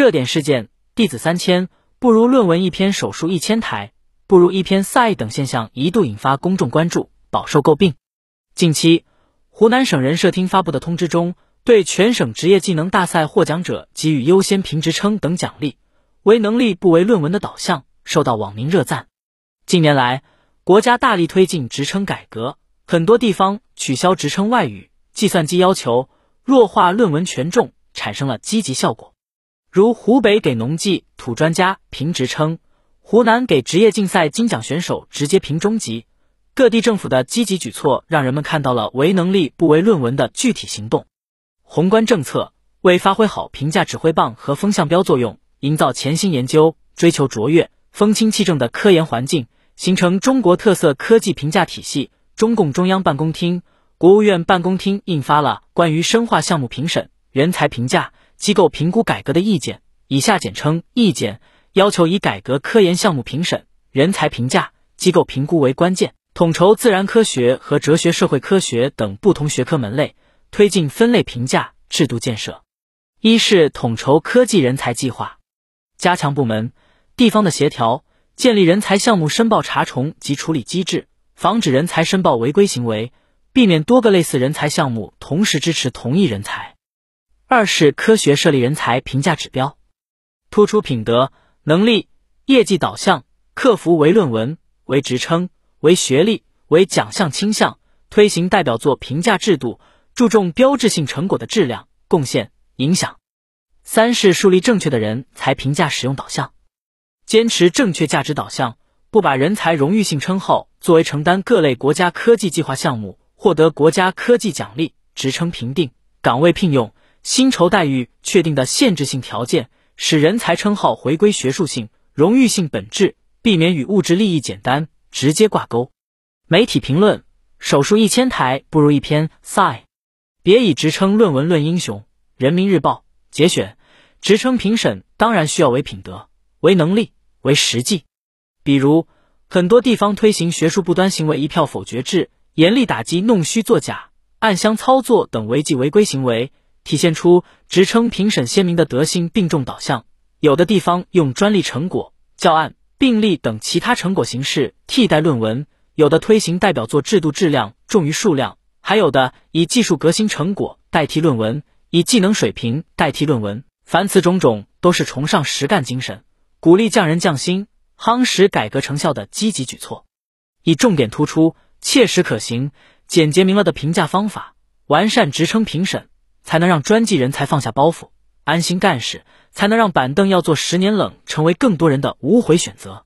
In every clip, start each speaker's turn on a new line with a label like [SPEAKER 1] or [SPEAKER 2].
[SPEAKER 1] 热点事件：弟子三千不如论文一篇，手术一千台不如一篇赛等现象一度引发公众关注，饱受诟病。近期，湖南省人社厅发布的通知中，对全省职业技能大赛获奖者给予优先评职称等奖励，为能力不为论文的导向，受到网民热赞。近年来，国家大力推进职称改革，很多地方取消职称外语、计算机要求，弱化论文权重，产生了积极效果。如湖北给农技土专家评职称，湖南给职业竞赛金奖选手直接评中级。各地政府的积极举措，让人们看到了唯能力不唯论文的具体行动。宏观政策为发挥好评价指挥棒和风向标作用，营造潜心研究、追求卓越、风清气正的科研环境，形成中国特色科技评价体系。中共中央办公厅、国务院办公厅印发了关于深化项目评审、人才评价。机构评估改革的意见（以下简称意见）要求以改革科研项目评审、人才评价、机构评估为关键，统筹自然科学和哲学、社会科学等不同学科门类，推进分类评价制度建设。一是统筹科技人才计划，加强部门、地方的协调，建立人才项目申报查重及处理机制，防止人才申报违规行为，避免多个类似人才项目同时支持同一人才。二是科学设立人才评价指标，突出品德、能力、业绩导向，克服唯论文、唯职称、唯学历、唯奖项倾向，推行代表作评价制度，注重标志性成果的质量、贡献、影响。三是树立正确的人才评价使用导向，坚持正确价值导向，不把人才荣誉性称号作为承担各类国家科技计划项目、获得国家科技奖励、职称评定、岗位聘用。薪酬待遇确定的限制性条件，使人才称号回归学术性、荣誉性本质，避免与物质利益简单直接挂钩。媒体评论：手术一千台不如一篇 SCI，别以职称论文论英雄。人民日报节选：职称评审当然需要为品德、为能力、为实际。比如，很多地方推行学术不端行为一票否决制，严厉打击弄虚作假、暗箱操作等违纪违规行为。体现出职称评审鲜明的德性并重导向。有的地方用专利成果、教案、病例等其他成果形式替代论文；有的推行代表作制度，质量重于数量；还有的以技术革新成果代替论文，以技能水平代替论文。凡此种种，都是崇尚实干精神，鼓励匠人匠心，夯实改革成效的积极举措。以重点突出、切实可行、简洁明了的评价方法，完善职称评审。才能让专技人才放下包袱，安心干事；才能让板凳要坐十年冷成为更多人的无悔选择。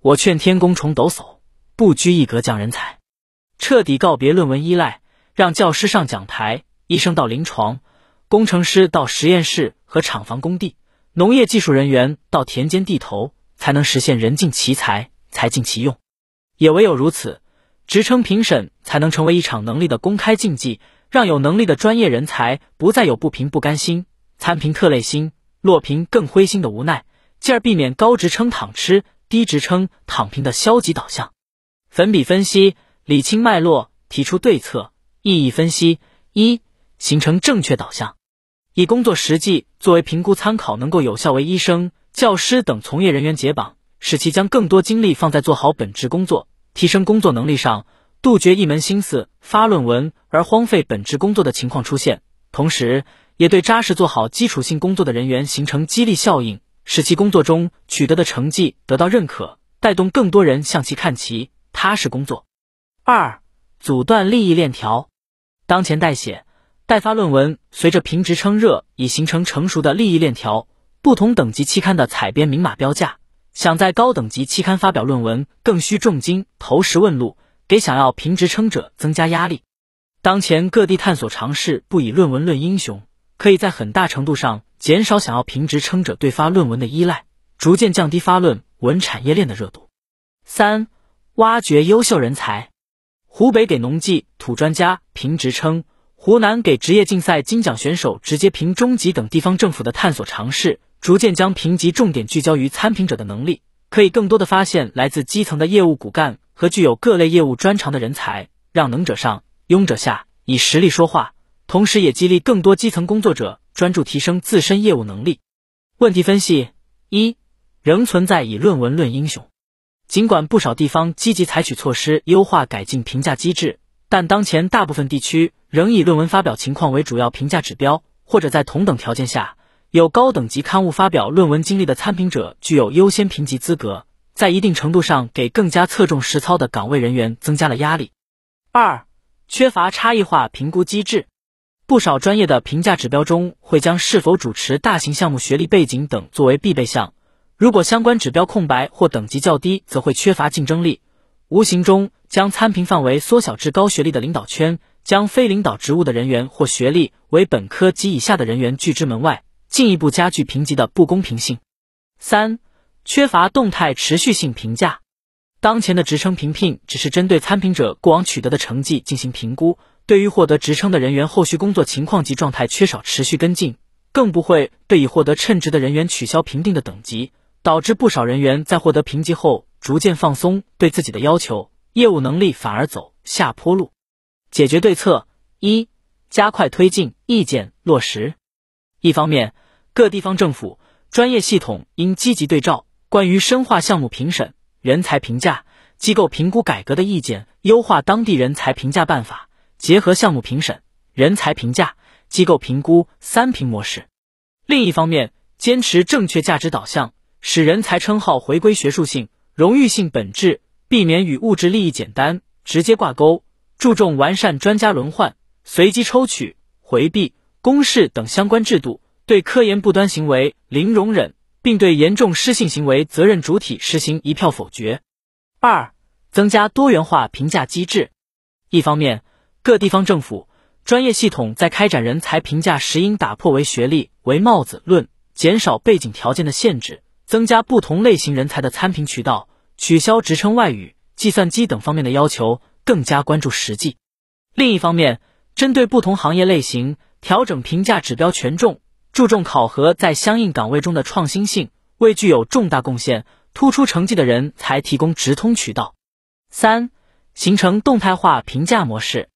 [SPEAKER 1] 我劝天公重抖擞，不拘一格降人才，彻底告别论文依赖，让教师上讲台，医生到临床，工程师到实验室和厂房工地，农业技术人员到田间地头，才能实现人尽其才，才尽其用。也唯有如此，职称评审才能成为一场能力的公开竞技。让有能力的专业人才不再有不平不甘心、参评特累心、落评更灰心的无奈，进而避免高职称躺吃、低职称躺平的消极导向。粉笔分析，理清脉络，提出对策，意义分析：一、形成正确导向，以工作实际作为评估参考，能够有效为医生、教师等从业人员解绑，使其将更多精力放在做好本职工作、提升工作能力上。杜绝一门心思发论文而荒废本职工作的情况出现，同时也对扎实做好基础性工作的人员形成激励效应，使其工作中取得的成绩得到认可，带动更多人向其看齐，踏实工作。二、阻断利益链条。当前代写、代发论文随着评职称热，已形成成熟的利益链条。不同等级期刊的采编明码标价，想在高等级期刊发表论文，更需重金投石问路。给想要评职称者增加压力。当前各地探索尝试不以论文论英雄，可以在很大程度上减少想要评职称者对发论文的依赖，逐渐降低发论文产业链的热度。三、挖掘优秀人才。湖北给农技土专家评职称，湖南给职业竞赛金奖选手直接评中级等地方政府的探索尝试，逐渐将评级重点聚焦于参评者的能力，可以更多的发现来自基层的业务骨干。和具有各类业务专长的人才，让能者上，庸者下，以实力说话，同时也激励更多基层工作者专注提升自身业务能力。问题分析一，仍存在以论文论英雄。尽管不少地方积极采取措施优化改进评价机制，但当前大部分地区仍以论文发表情况为主要评价指标，或者在同等条件下，有高等级刊物发表论文经历的参评者具有优先评级资格，在一定程度上给更加侧重实操的岗位人员增加了压力。二，缺乏差异化评估机制。不少专业的评价指标中会将是否主持大型项目、学历背景等作为必备项。如果相关指标空白或等级较低，则会缺乏竞争力，无形中将参评范围缩小至高学历的领导圈，将非领导职务的人员或学历为本科及以下的人员拒之门外，进一步加剧评级的不公平性。三、缺乏动态持续性评价。当前的职称评聘只是针对参评者过往取得的成绩进行评估。对于获得职称的人员后续工作情况及状态缺少持续跟进，更不会对已获得称职的人员取消评定的等级，导致不少人员在获得评级后逐渐放松对自己的要求，业务能力反而走下坡路。解决对策一：加快推进意见落实。一方面，各地方政府专业系统应积极对照关于深化项目评审、人才评价、机构评估改革的意见，优化当地人才评价办法。结合项目评审、人才评价、机构评估三评模式。另一方面，坚持正确价值导向，使人才称号回归学术性、荣誉性本质，避免与物质利益简单直接挂钩。注重完善专家轮换、随机抽取、回避公示等相关制度，对科研不端行为零容忍，并对严重失信行为责任主体实行一票否决。二、增加多元化评价机制。一方面，各地方政府专业系统在开展人才评价时，应打破为学历为帽子论，减少背景条件的限制，增加不同类型人才的参评渠道，取消职称外语、计算机等方面的要求，更加关注实际。另一方面，针对不同行业类型，调整评价指标权重，注重考核在相应岗位中的创新性，为具有重大贡献、突出成绩的人才提供直通渠道。三、形成动态化评价模式。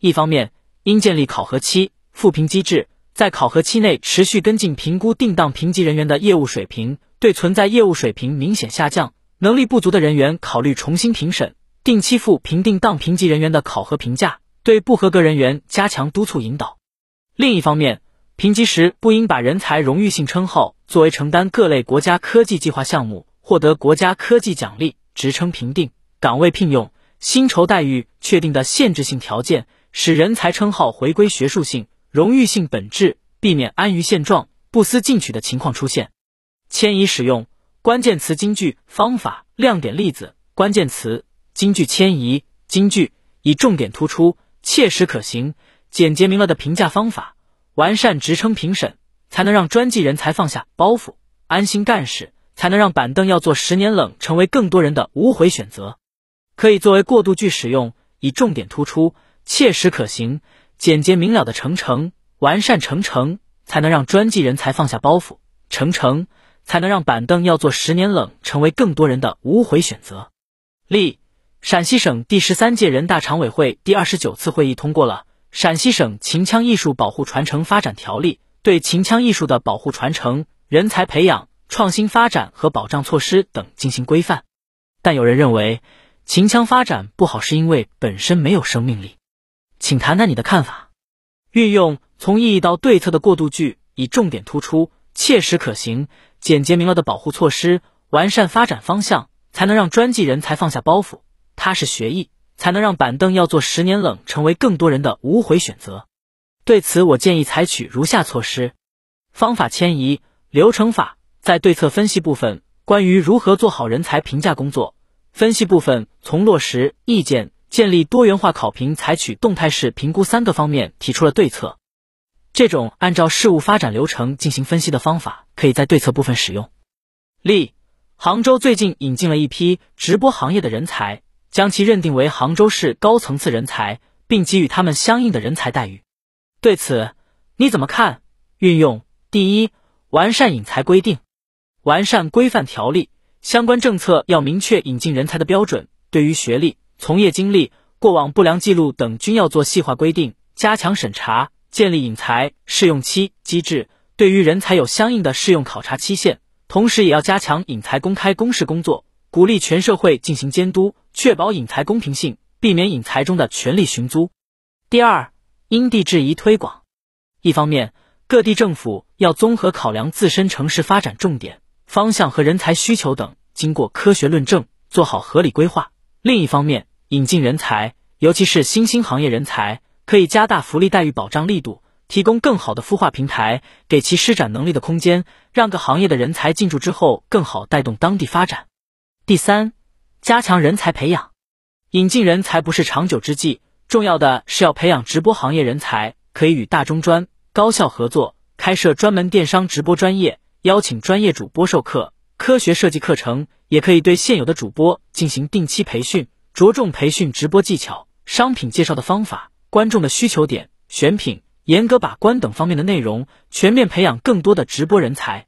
[SPEAKER 1] 一方面，应建立考核期复评机制，在考核期内持续跟进评估定档评级人员的业务水平，对存在业务水平明显下降、能力不足的人员考虑重新评审，定期复评定档评级人员的考核评价，对不合格人员加强督促引导。另一方面，评级时不应把人才荣誉性称号作为承担各类国家科技计划项目、获得国家科技奖励、职称评定、岗位聘用、薪酬待遇确定的限制性条件。使人才称号回归学术性、荣誉性本质，避免安于现状、不思进取的情况出现。迁移使用关键词金句方法亮点例子关键词金句迁移金句以重点突出、切实可行、简洁明了的评价方法，完善职称评审，才能让专技人才放下包袱，安心干事，才能让板凳要坐十年冷成为更多人的无悔选择。可以作为过渡句使用，以重点突出。切实可行、简洁明了的程程，完善程程，才能让专技人才放下包袱；程程，才能让板凳要坐十年冷成为更多人的无悔选择。例：陕西省第十三届人大常委会第二十九次会议通过了《陕西省秦腔艺术保护传承发展条例》，对秦腔艺术的保护传承、人才培养、创新发展和保障措施等进行规范。但有人认为，秦腔发展不好是因为本身没有生命力。请谈谈你的看法。运用从意义到对策的过渡句，以重点突出、切实可行、简洁明了的保护措施，完善发展方向，才能让专技人才放下包袱，踏实学艺，才能让板凳要坐十年冷成为更多人的无悔选择。对此，我建议采取如下措施：方法迁移流程法，在对策分析部分，关于如何做好人才评价工作；分析部分从落实意见。建立多元化考评，采取动态式评估三个方面提出了对策。这种按照事物发展流程进行分析的方法，可以在对策部分使用。例：杭州最近引进了一批直播行业的人才，将其认定为杭州市高层次人才，并给予他们相应的人才待遇。对此你怎么看？运用？第一，完善引才规定，完善规范条例，相关政策要明确引进人才的标准，对于学历。从业经历、过往不良记录等均要做细化规定，加强审查，建立引才试用期机制，对于人才有相应的试用考察期限，同时也要加强引才公开公示工作，鼓励全社会进行监督，确保引才公平性，避免引才中的权力寻租。第二，因地制宜推广。一方面，各地政府要综合考量自身城市发展重点方向和人才需求等，经过科学论证，做好合理规划。另一方面，引进人才，尤其是新兴行业人才，可以加大福利待遇保障力度，提供更好的孵化平台，给其施展能力的空间，让各行业的人才进驻之后，更好带动当地发展。第三，加强人才培养，引进人才不是长久之计，重要的是要培养直播行业人才，可以与大中专。高校合作开设专门电商直播专业，邀请专业主播授课，科学设计课程，也可以对现有的主播进行定期培训，着重培训直播技巧、商品介绍的方法、观众的需求点、选品、严格把关等方面的内容，全面培养更多的直播人才。